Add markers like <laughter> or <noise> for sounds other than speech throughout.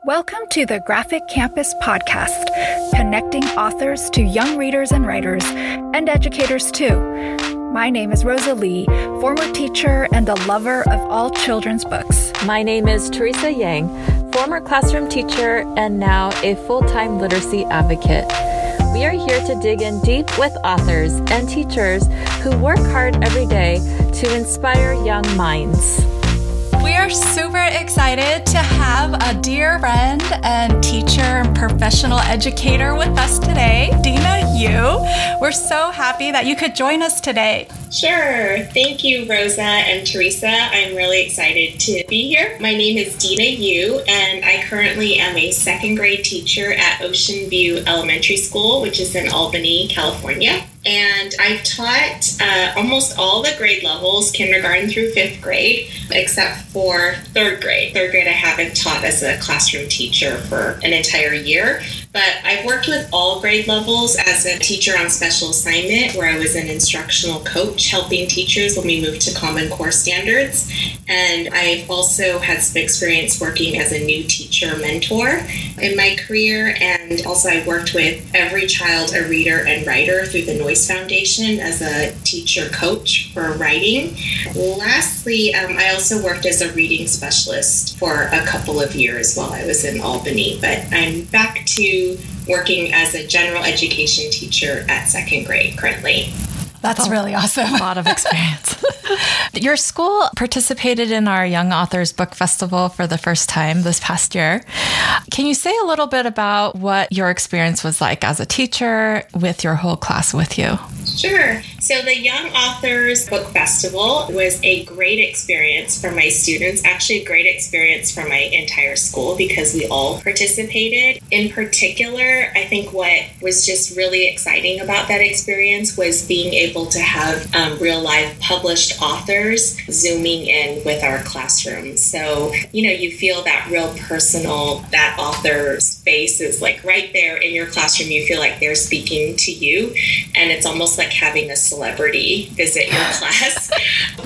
Welcome to the Graphic Campus Podcast, connecting authors to young readers and writers, and educators too. My name is Rosa Lee, former teacher and a lover of all children's books. My name is Teresa Yang, former classroom teacher and now a full time literacy advocate. We are here to dig in deep with authors and teachers who work hard every day to inspire young minds. We are super excited to have a dear friend and teacher and professional educator with us today, Dina Yoo. We're so happy that you could join us today. Sure. Thank you, Rosa and Teresa. I'm really excited to be here. My name is Dina Yoo, and I currently am a second grade teacher at Ocean View Elementary School, which is in Albany, California and I've taught uh, almost all the grade levels, kindergarten through fifth grade, except for third grade. Third grade, I haven't taught as a classroom teacher for an entire year, but I've worked with all grade levels as a teacher on special assignment, where I was an instructional coach helping teachers when we moved to Common Core standards. And I've also had some experience working as a new teacher mentor in my career. And also, I worked with every child, a reader and writer through the Noyce Foundation as a teacher coach for writing. Lastly, um, I also worked as a reading specialist for a couple of years while I was in Albany. But I'm back to working as a general education teacher at second grade currently. That's really awesome. A lot of experience. <laughs> Your school participated in our Young Authors Book Festival for the first time this past year. Can you say a little bit about what your experience was like as a teacher with your whole class with you? Sure. So, the Young Authors Book Festival was a great experience for my students, actually, a great experience for my entire school because we all participated. In particular, I think what was just really exciting about that experience was being able to have um, real life published authors zooming in with our classroom. So, you know, you feel that real personal, that author's face is like right there in your classroom. You feel like they're speaking to you, and it's almost like having a celebrity visit your <laughs> class.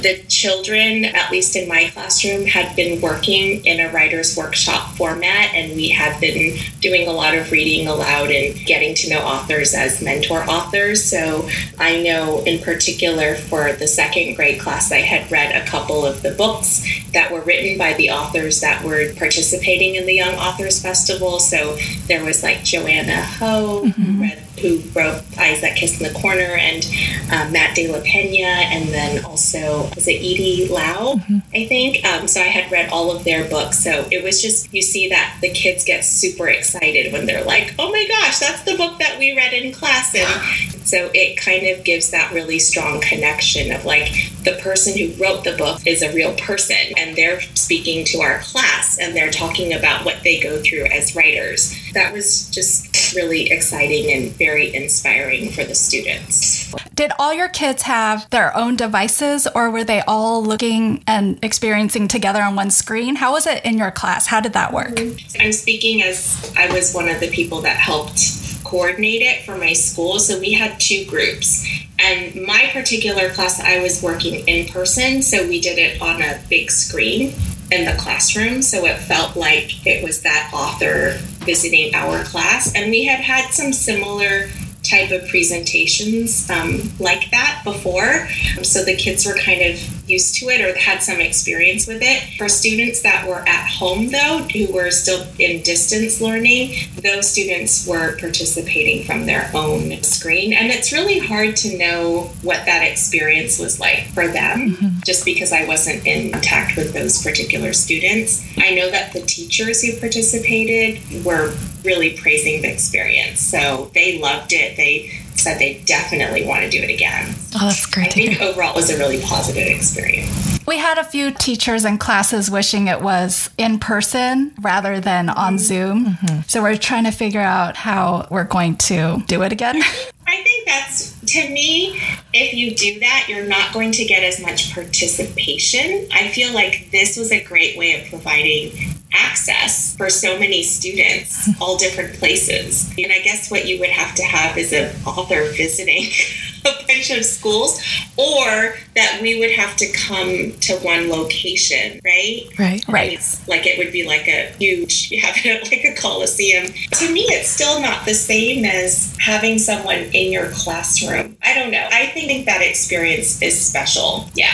the children, at least in my classroom, had been working in a writer's workshop format, and we had been doing a lot of reading aloud and getting to know authors as mentor authors. So I know, in particular, for the second grade class, I had read a couple of the books that were written by the authors that were participating in the Young Authors Festival. So there was like Joanna Ho, mm-hmm. who read who wrote Eyes That Kiss in the Corner, and um, Matt De La Pena, and then also was it Edie Lau, mm-hmm. I think. Um, so I had read all of their books. So it was just you see that the kids get super excited when they're like, "Oh my gosh, that's the book that we read in class," and <sighs> so it kind of gives that really strong connection of like the person who wrote the book is a real person and they're speaking to our class and they're talking about what they go through as writers. That was just really exciting and very inspiring for the students. Did all your kids have their own devices or were they all looking and experiencing together on one screen? How was it in your class? How did that work? I'm speaking as I was one of the people that helped coordinate it for my school. So we had two groups. And my particular class, I was working in person. So we did it on a big screen in the classroom. So it felt like it was that author visiting our class. And we had had some similar type of presentations um, like that before. So the kids were kind of used to it or had some experience with it. For students that were at home, though, who were still in distance learning, those students were participating from their own screen. And it's really hard to know what that experience was like for them, mm-hmm. just because I wasn't in contact with those particular students. I know that the teachers who participated were really praising the experience. So they loved it. They said they definitely want to do it again. Oh, that's great. I think overall it was a really positive experience. We had a few teachers and classes wishing it was in person rather than on mm-hmm. Zoom. Mm-hmm. So we're trying to figure out how we're going to do it again. <laughs> I think that's to me, if you do that, you're not going to get as much participation. I feel like this was a great way of providing access for so many students, all different places. And I guess what you would have to have is an author visiting <laughs> a bunch of schools, or that we would have to come to one location, right? Right. Right. It's like it would be like a huge, you have it like a coliseum. To me, it's still not the same as having someone in your classroom. I don't know. I think that experience is special. Yeah.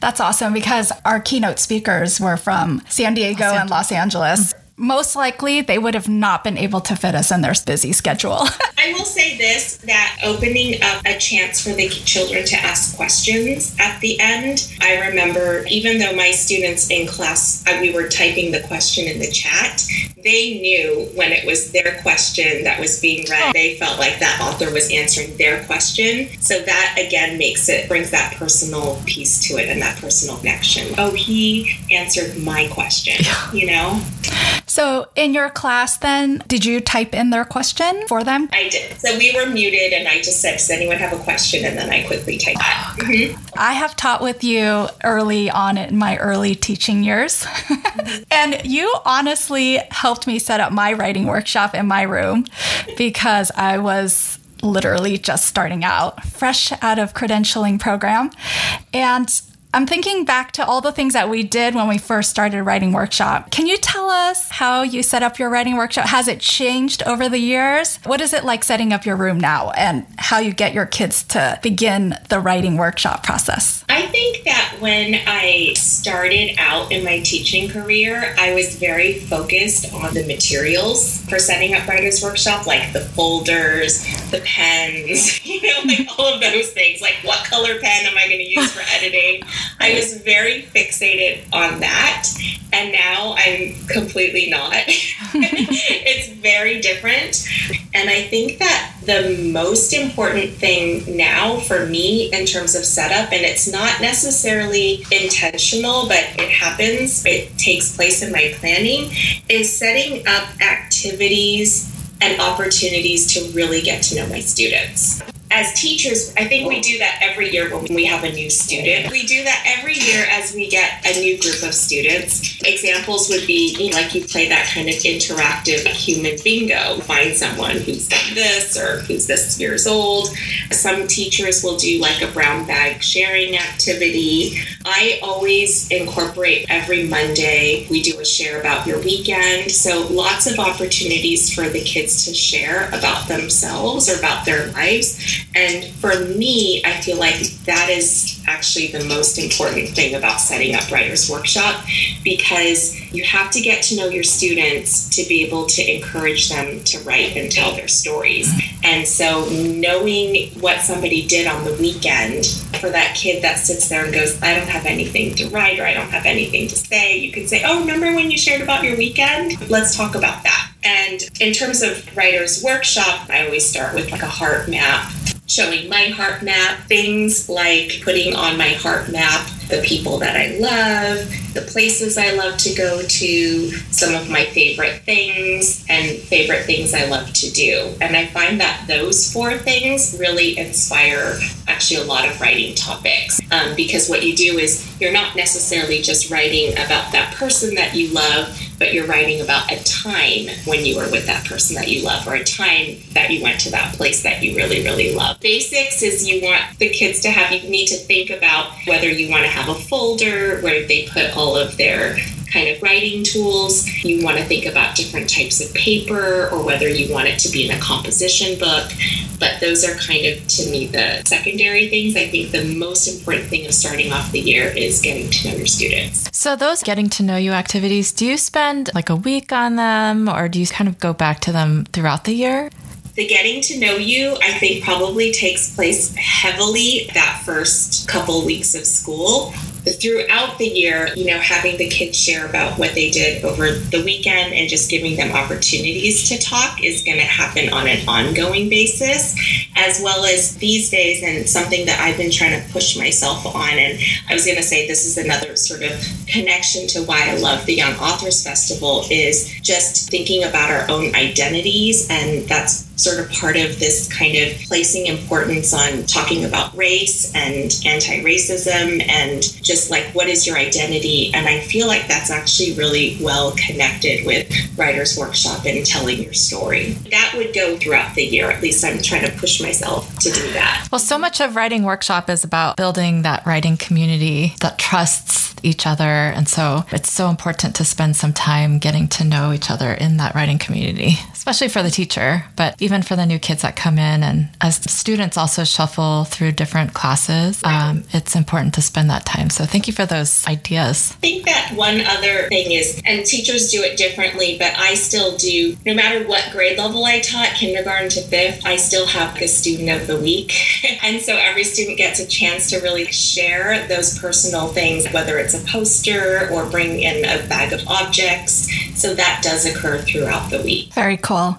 That's awesome because our keynote speakers were from San Diego and Los Angeles. Most likely, they would have not been able to fit us in their busy schedule. <laughs> I will say this that opening up a chance for the children to ask questions at the end. I remember, even though my students in class, uh, we were typing the question in the chat, they knew when it was their question that was being read, they felt like that author was answering their question. So that again makes it, brings that personal piece to it and that personal connection. Oh, he answered my question, you know? So, in your class, then, did you type in their question for them? I did. So we were muted, and I just said, Does anyone have a question? And then I quickly typed. Mhm. <sighs> I have taught with you early on in my early teaching years. <laughs> and you honestly helped me set up my writing workshop in my room because I was literally just starting out, fresh out of credentialing program. And I'm thinking back to all the things that we did when we first started writing workshop. Can you tell us how you set up your writing workshop? Has it changed over the years? What is it like setting up your room now and how you get your kids to begin the writing workshop process? I think that when I started out in my teaching career, I was very focused on the materials for setting up Writers Workshop, like the folders, the pens, <laughs> you know, like all of those things. Like, what color pen am I going to use for <laughs> editing? I was very fixated on that. And now I'm completely not. <laughs> it's very different. And I think that the most important thing now for me in terms of setup, and it's not necessarily intentional, but it happens, it takes place in my planning, is setting up activities and opportunities to really get to know my students as teachers, I think we do that every year when we have a new student. We do that every year as we get a new group of students. Examples would be you know, like you play that kind of interactive human bingo. Find someone who's done this or who's this years old. Some teachers will do like a brown bag sharing activity. I always incorporate every Monday, we do a share about your weekend. So lots of opportunities for the kids to share about themselves or about their lives. And for me, I feel like that is actually the most important thing about setting up Writers Workshop because you have to get to know your students to be able to encourage them to write and tell their stories. And so, knowing what somebody did on the weekend for that kid that sits there and goes, I don't have anything to write or I don't have anything to say, you can say, Oh, remember when you shared about your weekend? Let's talk about that. And in terms of Writers Workshop, I always start with like a heart map showing my heart map, things like putting on my heart map the people that I love, the places I love to go to, some of my favorite things, and favorite things I love to do. And I find that those four things really inspire actually a lot of writing topics um, because what you do is you're not necessarily just writing about that person that you love but you're writing about a time when you were with that person that you love or a time that you went to that place that you really really love basics is you want the kids to have you need to think about whether you want to have a folder where they put all of their kind of writing tools. You want to think about different types of paper or whether you want it to be in a composition book. But those are kind of, to me, the secondary things. I think the most important thing of starting off the year is getting to know your students. So, those getting to know you activities, do you spend like a week on them or do you kind of go back to them throughout the year? the getting to know you i think probably takes place heavily that first couple weeks of school throughout the year, you know, having the kids share about what they did over the weekend and just giving them opportunities to talk is going to happen on an ongoing basis, as well as these days, and something that I've been trying to push myself on. And I was going to say this is another sort of connection to why I love the Young Authors Festival is just thinking about our own identities, and that's sort of part of this kind of placing importance on talking about race and anti racism and just like what is your identity. And I feel like that's actually really well connected with Writers Workshop and telling your story. That would go throughout the year. At least I'm trying to push myself to do that. Well, so much of Writing Workshop is about building that writing community that trusts each other. And so it's so important to spend some time getting to know each other in that writing community, especially for the teacher, but even for the new kids that come in. And as students also shuffle through different classes, um, it's important to spend that time. So thank you for those ideas. I think that one other thing is, and teachers do it differently, but I still do, no matter what grade level I taught, kindergarten to fifth, I still have the student of the week. <laughs> and so every student gets a chance to really share those personal things, whether it's a poster or bring in a bag of objects. So that does occur throughout the week. Very cool.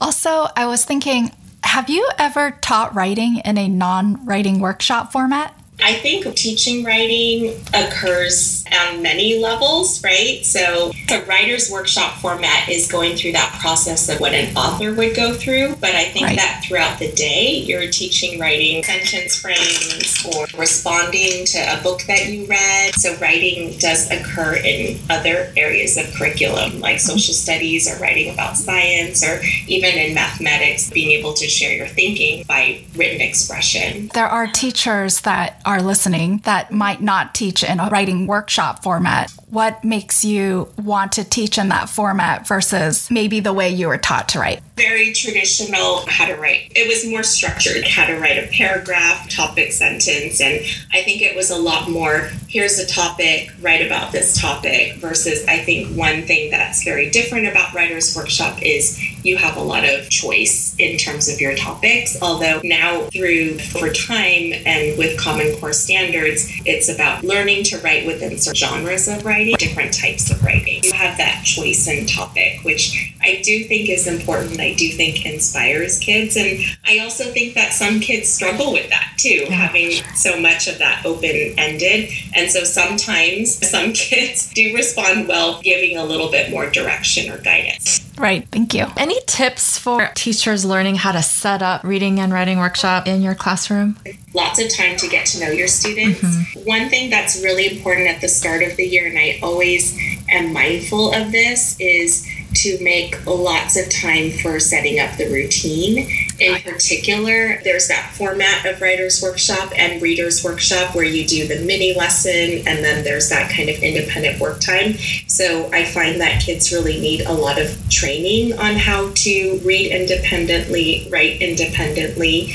Also, I was thinking, have you ever taught writing in a non writing workshop format? I think teaching writing occurs on many levels, right? So the writer's workshop format is going through that process of what an author would go through. But I think right. that throughout the day, you're teaching writing sentence frames or responding to a book that you read. So writing does occur in other areas of curriculum, like social studies or writing about science, or even in mathematics, being able to share your thinking by written expression. There are teachers that are listening that might not teach in a writing workshop format what makes you want to teach in that format versus maybe the way you were taught to write? Very traditional how to write. It was more structured, how to write a paragraph, topic, sentence. And I think it was a lot more here's a topic, write about this topic, versus I think one thing that's very different about Writer's Workshop is you have a lot of choice in terms of your topics. Although now, through over time and with Common Core standards, it's about learning to write within certain genres of writing different types of writing. You have that choice in topic, which I do think is important. I do think inspires kids. And I also think that some kids struggle with that too, having so much of that open ended. And so sometimes some <laughs> kids do respond well, giving a little bit more direction or guidance. Right. Thank you. Any tips for teachers learning how to set up reading and writing workshop in your classroom? Lots of time to get to know your students. Mm-hmm. One thing that's really important at the start of the year, and I always am mindful of this, is to make lots of time for setting up the routine. In particular, there's that format of Writer's Workshop and Reader's Workshop where you do the mini lesson and then there's that kind of independent work time. So I find that kids really need a lot of training on how to read independently, write independently.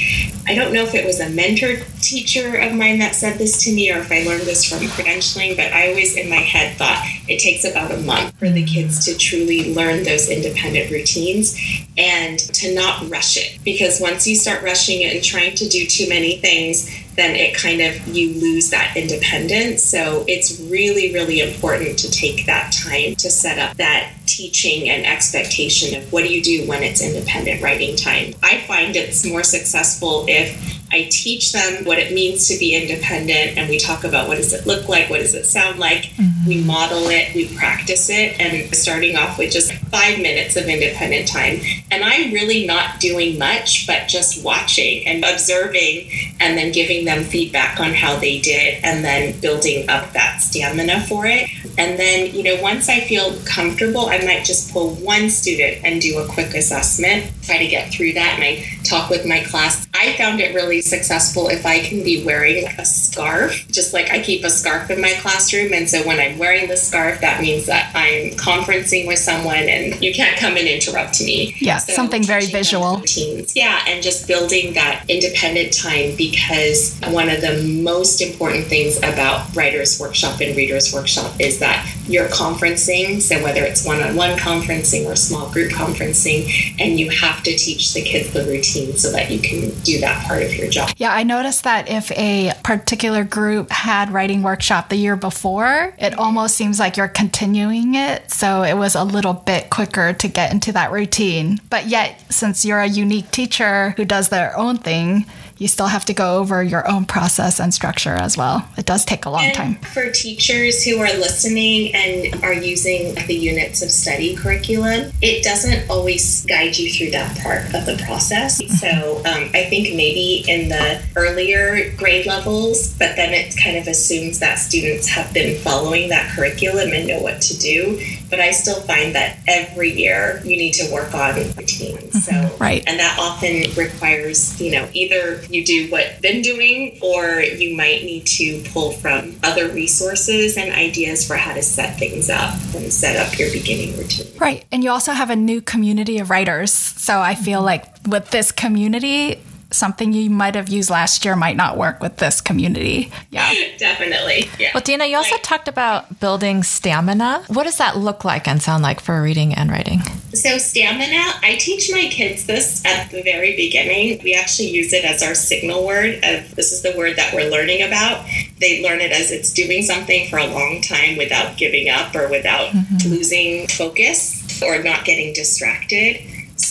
I don't know if it was a mentor teacher of mine that said this to me or if I learned this from credentialing, but I always in my head thought it takes about a month for the mm-hmm. kids to truly learn those independent routines and to not rush it. Because once you start rushing it and trying to do too many things, then it kind of you lose that independence. So it's really, really important to take that time to set up that teaching and expectation of what do you do when it's independent writing time. I find it's more successful if I teach them what it means to be independent and we talk about what does it look like, what does it sound like. Mm-hmm. We model it, we practice it, and starting off with just five minutes of independent time. And I'm really not doing much, but just watching and observing and then giving them feedback on how they did and then building up that stamina for it. And then, you know, once I feel comfortable, I might just pull one student and do a quick assessment, try to get through that. And I talk with my class. I found it really successful if I can be wearing a scarf, just like I keep a scarf in my classroom. And so when I'm wearing the scarf, that means that I'm conferencing with someone and you can't come and interrupt me. Yeah, so something very visual. Routines. Yeah, and just building that independent time because one of the most important things about Writers Workshop and Readers Workshop is that you're conferencing. So whether it's one on one conferencing or small group conferencing, and you have to teach the kids the routine so that you can do that part of your job. Yeah, I noticed that if a particular group had writing workshop the year before, it almost seems like you're continuing it. So it was a little bit quicker to get into that routine. But yet, since you're a unique teacher who does their own thing, you still have to go over your own process and structure as well. It does take a long And time. For teachers who are listening and are using the units of study curriculum, it doesn't always guide you through that part of the process. So um, I think maybe in the earlier grade levels, but then it kind of assumes that students have been following that curriculum and know what to do. But I still find that every year you need to work on routines. Mm-hmm. So Right. and that often requires, you know, either you do what been doing or you might need to pull from other resources and ideas for how to set things up and set up your beginning routine. Right. And you also have a new community of writers. So I feel like with this community, something you might have used last year might not work with this community. Yeah. <laughs> Definitely. Yeah. Well, Dina, you also Like- talked about building stamina. What does that look like and sound like for reading and writing? So, stamina, I teach my kids this at the very beginning. We actually use it as our signal word of this is the word that we're learning about. They learn it as it's doing something for a long time without giving up or without mm-hmm. losing focus or not getting distracted.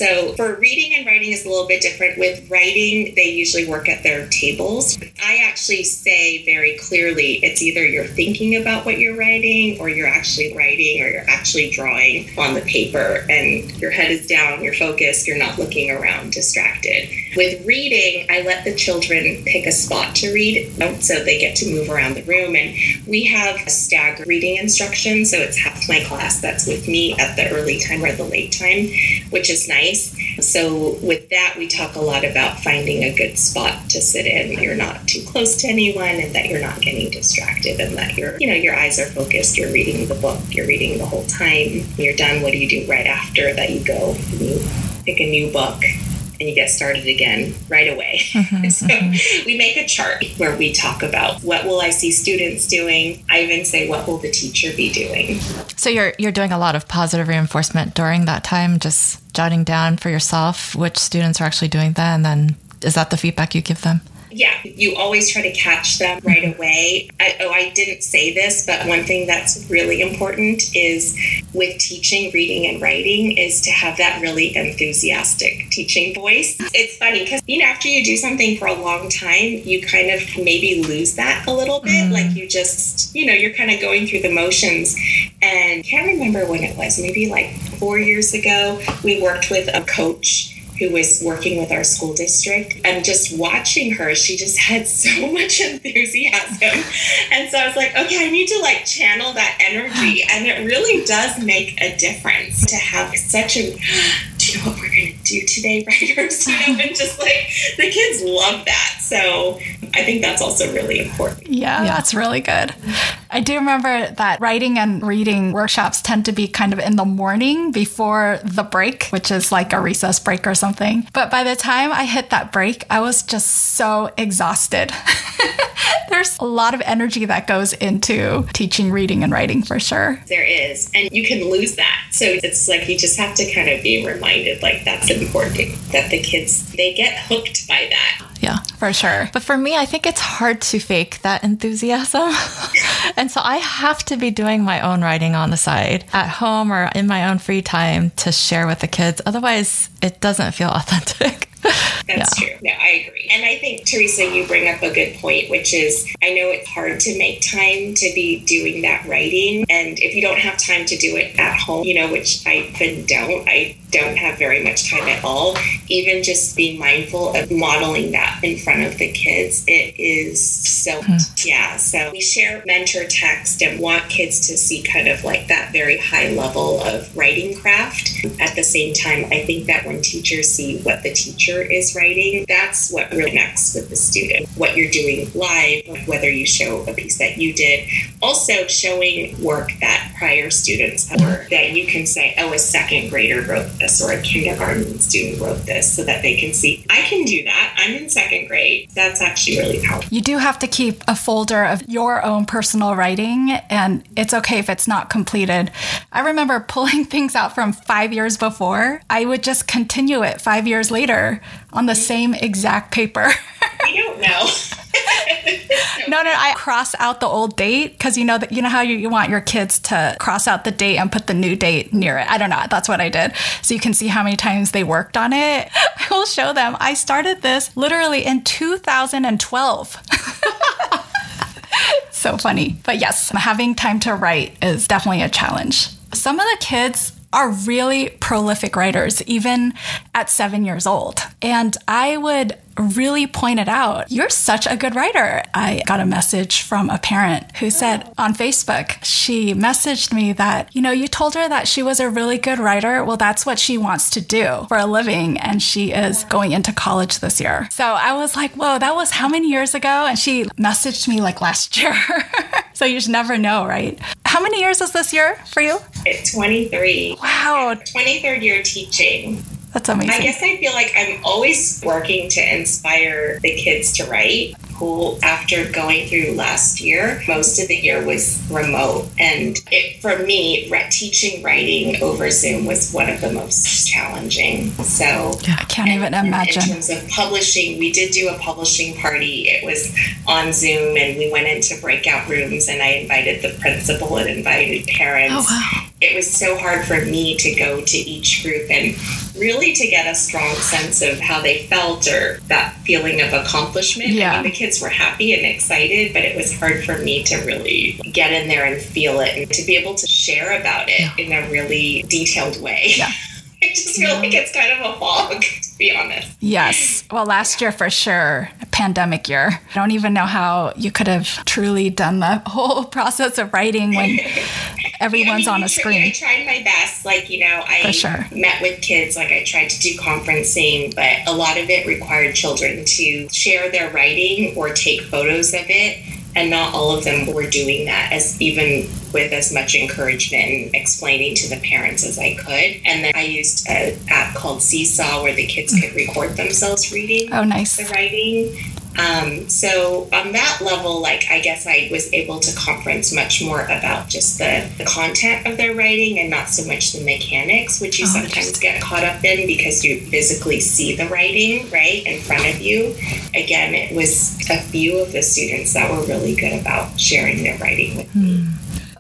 So, for reading and writing is a little bit different. With writing, they usually work at their tables. I actually say very clearly it's either you're thinking about what you're writing, or you're actually writing, or you're actually drawing on the paper, and your head is down, you're focused, you're not looking around distracted. With reading, I let the children pick a spot to read so they get to move around the room. And we have a staggered reading instruction, so it's half my class that's with me at the early time or the late time, which is nice. So with that, we talk a lot about finding a good spot to sit in. You're not too close to anyone, and that you're not getting distracted, and that you're, you know, your eyes are focused. You're reading the book. You're reading the whole time. You're done. What do you do right after that? You go you pick a new book and you get started again right away. Mm-hmm, <laughs> so mm-hmm. we make a chart where we talk about what will I see students doing. I even say what will the teacher be doing. So you're you're doing a lot of positive reinforcement during that time, just jotting down for yourself which students are actually doing that, and then is that the feedback you give them? Yeah, you always try to catch them right mm-hmm. away. I, oh, I didn't say this, but one thing that's really important is with teaching reading and writing is to have that really enthusiastic teaching voice. It's funny because you know after you do something for a long time, you kind of maybe lose that a little bit. Mm-hmm. Like you just, you know, you're kind of going through the motions. And I can't remember when it was, maybe like four years ago, we worked with a coach who was working with our school district. And just watching her she just had <laughs> so much enthusiasm. And so i was like okay i need to like channel that energy. And it really does make a difference to have such a you know what we're going to do today <laughs> writers you know and just like the kids love that so i think that's also really important Yeah, that's really good. I do remember that writing and reading workshops tend to be kind of in the morning before the break, which is like a recess break or something. But by the time I hit that break, I was just so exhausted. <laughs> There's a lot of energy that goes into teaching reading and writing for sure. there is and you can lose that so it's like you just have to kind of be reminded like that's important that the kids they get hooked by that Yeah. For sure. But for me, I think it's hard to fake that enthusiasm. <laughs> and so I have to be doing my own writing on the side at home or in my own free time to share with the kids. Otherwise, it doesn't feel <laughs> authentic. That's true. No, I agree. And I think, Teresa, you bring up a good point, which is I know it's hard to make time to be doing that writing. And if you don't have time to do it at home, you know, which I often don't, I don't have very much time at all, even just being mindful of modeling that in front of the kids, it is so, hmm. yeah. So we share mentor text and want kids to see kind of like that very high level of writing craft. At the same time, I think that when teachers see what the teacher is writing, that's what really connects with the student. What you're doing live, whether you show a piece that you did, also showing work that prior students have that you can say, oh, a second grader wrote or a kindergarten student wrote this so that they can see, I can do that. I'm in second grade. That's actually really powerful. You do have to keep a folder of your own personal writing, and it's okay if it's not completed. I remember <laughs> pulling things out from five years before. I would just continue it five years later on the same exact paper. <laughs> I don't know. <laughs> no, no, I cross out the old date because you know that you know how you, you want your kids to cross out the date and put the new date near it. I don't know. That's what I did. So you can see how many times they worked on it. <laughs> I will show them. I started this literally in 2012. so funny. But yes, having time to write is definitely a challenge. Some of the kids are really prolific writers, even at seven years old. And I would really pointed out, You're such a good writer. I got a message from a parent who said on Facebook, she messaged me that, you know, you told her that she was a really good writer. Well, that's what she wants to do for a living. And she is going into college this year. So I was like, Whoa, that was how many years ago? And she messaged me like last <laughs> year. so you just never know, right? How many years is this year for you? It's 23. Wow. 23rd year teaching. That's amazing. I guess I feel like I'm always working to inspire the kids to write school after going through last year. Most of the year was remote. And it, for me, teaching writing over Zoom was one of the most challenging. So yeah, I can't even imagine. In terms of publishing, we did do a publishing party. It was on Zoom and we went into breakout rooms and I invited the principal and invited parents. Oh, wow. It was so hard for me to go to each group and really to get a strong sense of how they felt or that feeling of accomplishment. Yeah. I mean, the kids were happy and excited, but it was hard for me to really get in there and feel it and to be able to share about it yeah. in a really detailed way. Yeah. <laughs> I just feel like it's kind of a fog, be honest. Yes. Well, last year for sure, pandemic year. I don't even know how you could have truly done the <laughs> whole process of writing when <laughs> everyone's I mean, on a screen. I tried my best. Like, you know, I sure. met with kids, like, I tried to do conferencing, but a lot of it required children to share their writing or take photos of it and not all of them were doing that as even with as much encouragement and explaining to the parents as I could. And then I used an app called Seesaw where the kids could record themselves reading. Oh, nice. The writing. Um, so on that level, like I guess I was able to conference much more about just the, the content of their writing and not so much the mechanics, which you oh, sometimes get caught up in because you physically see the writing right in front of you. Again, it was a few of the students that were really good about sharing their writing with me.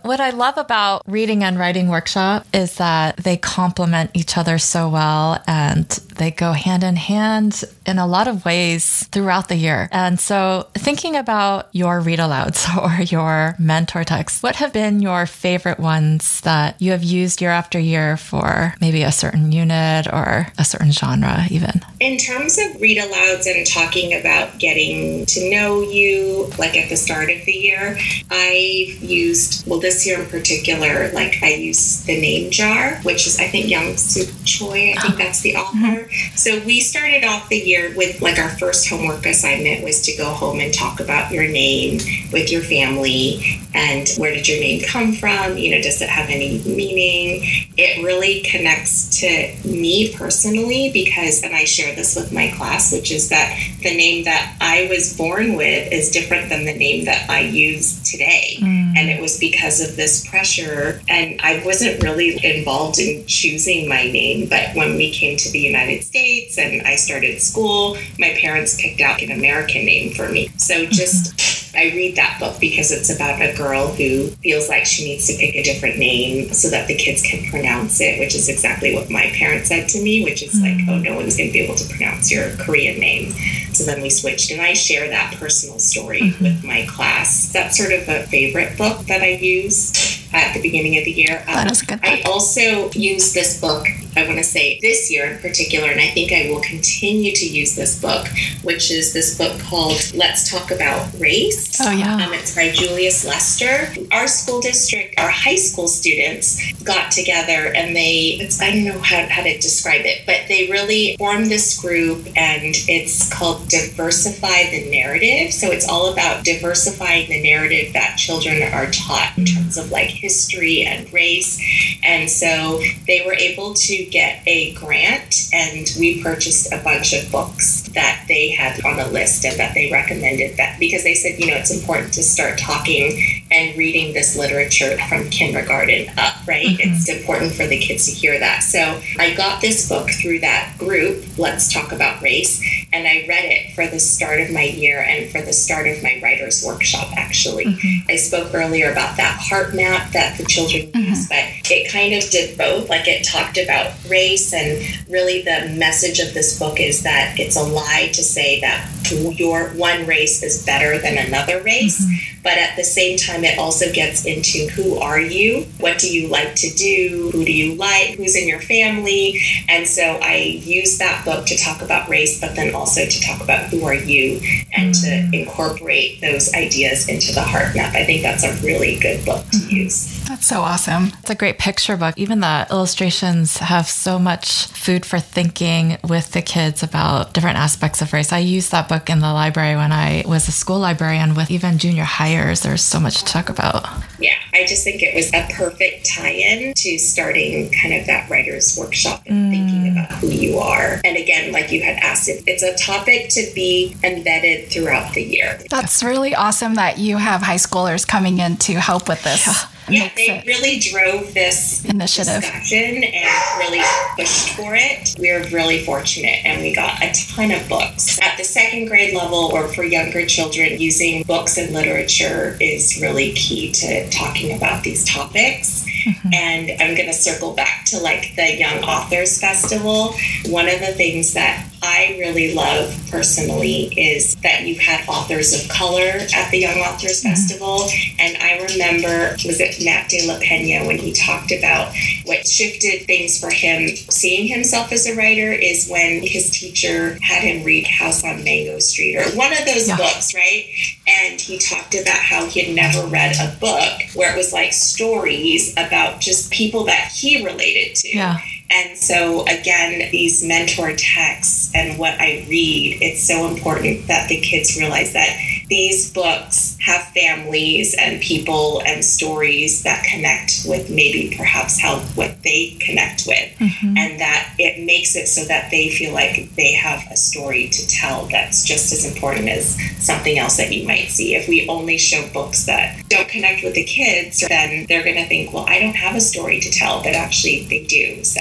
What I love about reading and writing workshop is that they complement each other so well and they go hand in hand in a lot of ways throughout the year. And so thinking about your read alouds <laughs> or your mentor texts, what have been your favorite ones that you have used year after year for maybe a certain unit or a certain genre even? In terms of read alouds and talking about getting to know you, like at the start of the year, I've used, well, this year in particular, like I use the name jar, which is I think Yangsook Choi. I think that's the author. Mm-hmm. So we started off the year with like our first homework assignment was to go home and talk about your name with your family and where did your name come from? You know, does it have any meaning? It really connects to me personally because, and I share this with my class, which is that the name that I was born with is different than the name that I use today. Mm. And it was because of this pressure. And I wasn't really involved in choosing my name. But when we came to the United States and I started school, my parents picked out an American name for me. So just. Mm-hmm I read that book because it's about a girl who feels like she needs to pick a different name so that the kids can pronounce it, which is exactly what my parents said to me, which is mm-hmm. like, oh, no one's going to be able to pronounce your Korean name. So then we switched, and I share that personal story mm-hmm. with my class. That's sort of a favorite book that I use at the beginning of the year. Um, that is good. I also use this book, I want to say this year in particular, and I think I will continue to use this book, which is this book called Let's Talk About Race. Oh, yeah. Um, it's by Julius Lester. Our school district, our high school students got together and they, I don't know how, how to describe it, but they really formed this group and it's called Diversify the Narrative. So it's all about diversifying the narrative that children are taught in terms of like history and race. And so they were able to get a grant, and we purchased a bunch of books that they had on the list and that they recommended that because they said, you know, it's important to start talking and reading this literature from kindergarten up, right? Mm-hmm. It's important for the kids to hear that. So I got this book through that group, Let's Talk About Race. And I read it for the start of my year and for the start of my writer's workshop, actually. Mm-hmm. I spoke earlier about that heart map that the children mm-hmm. use, but it kind of did both. Like it talked about race, and really the message of this book is that it's a lie to say that your one race is better than another race. Mm-hmm. But at the same time, it also gets into who are you? What do you like to do? Who do you like? Who's in your family? And so I use that book to talk about race, but then also to talk about who are you and mm-hmm. to incorporate those ideas into the heart map. I think that's a really good book to mm-hmm. use. That's so awesome. It's a great picture book. Even the illustrations have so much food for thinking with the kids about different aspects of race. I used that book in the library when I was a school librarian with even junior hires. There's so much to talk about. Yeah, I just think it was a perfect tie in to starting kind of that writer's workshop and mm. thinking about who you are. And again, like you had asked, it's a topic to be embedded throughout the year. That's really awesome that you have high schoolers coming in to help with this. Yeah yeah, they really drove this initiative discussion and really pushed for it. We were really fortunate and we got a ton of books. At the second grade level or for younger children, using books and literature is really key to talking about these topics. Mm-hmm. And I'm going to circle back to like the Young Authors Festival. One of the things that I really love personally is that you've had authors of color at the Young Authors mm-hmm. Festival. And I remember, was it Matt De La Pena when he talked about what shifted things for him seeing himself as a writer is when his teacher had him read House on Mango Street or one of those yeah. books, right? And he talked about how he had never read a book where it was like stories about just people that he related to. Yeah. And so, again, these mentor texts and what I read, it's so important that the kids realize that these books have families and people and stories that connect with maybe perhaps how what they connect with. Mm-hmm. and that it makes it so that they feel like they have a story to tell that's just as important as something else that you might see. If we only show books that don't connect with the kids then they're going to think well i don't have a story to tell but actually they do so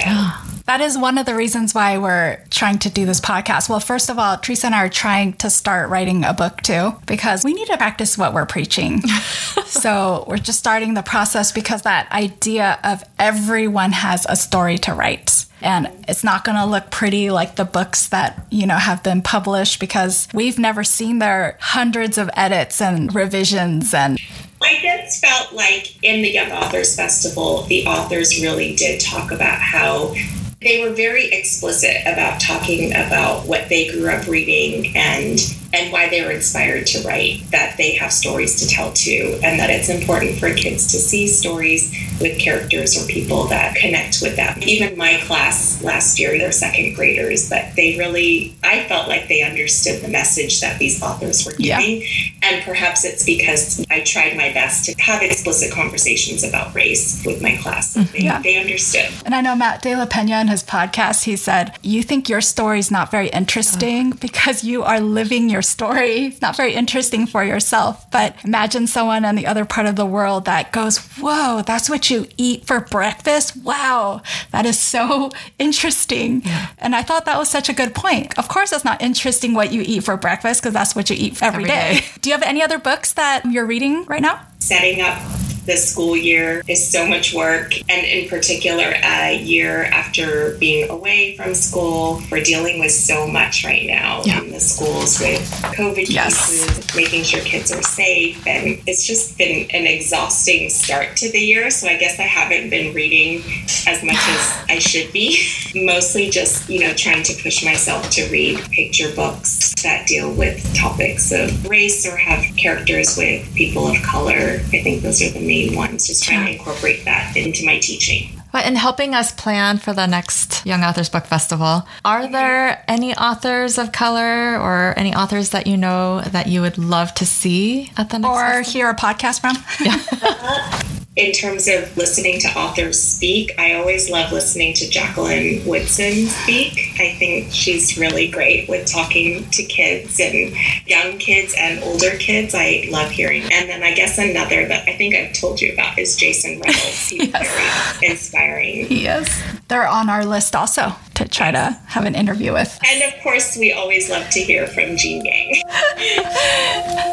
that is one of the reasons why we're trying to do this podcast. Well, first of all, Teresa and I are trying to start writing a book too, because we need to practice what we're preaching. <laughs> so we're just starting the process because that idea of everyone has a story to write and it's not going to look pretty like the books that you know have been published because we've never seen their hundreds of edits and revisions and I just felt like in the Young Authors Festival, the authors really did talk about how they were very explicit about talking about what they grew up reading and and why they were inspired to write that they have stories to tell too and that it's important for kids to see stories with characters or people that connect with them. Even my class last year they're second graders but they really i felt like they understood the message that these authors were giving. Yeah. and perhaps it's because i tried my best to have explicit conversations about race with my class. So they, yeah. they understood. And i know matt de la pena in his podcast he said you think your story is not very interesting because you are living your your story. It's not very interesting for yourself, but imagine someone on the other part of the world that goes, Whoa, that's what you eat for breakfast? Wow, that is so <laughs> interesting. Yeah. And I thought that was such a good point. Of course, it's not interesting what you eat for breakfast because that's what you eat every, every day. day. <laughs> Do you have any other books that you're reading right now? Setting up the school year is so much work. And in particular, a year after being away from school, we're dealing with so much right now yeah. in the schools with COVID yes. cases, making sure kids are safe. And it's just been an exhausting start to the year. So I guess I haven't been reading as much as I should be. <laughs> Mostly just, you know, trying to push myself to read picture books that deal with topics of race or have characters with people of color. I think those are the main ones, just trying to incorporate that into my teaching. But in helping us plan for the next Young Authors Book Festival, are there any authors of color or any authors that you know that you would love to see at the next or festival? hear a podcast from? Yeah. <laughs> <laughs> in terms of listening to authors speak, I always love listening to Jacqueline Woodson speak. I think she's really great with talking to kids and young kids and older kids. I love hearing. And then I guess another that I think I've told you about is Jason Reynolds. He's <laughs> yes. very inspiring. Yes. They're on our list also to try to have an interview with. And of course, we always love to hear from Gene Yang. <laughs>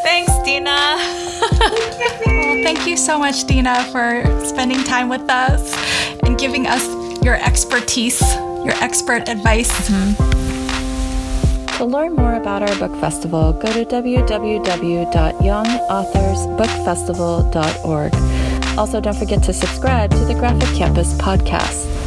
Thanks, Dina. well, thank you so much, Dina, for spending time with us and giving us your expertise, your expert advice. Mm-hmm. To learn more about our book festival, go to www.youngauthorsbookfestival.org. Also, don't forget to subscribe to the Graphic Campus podcast.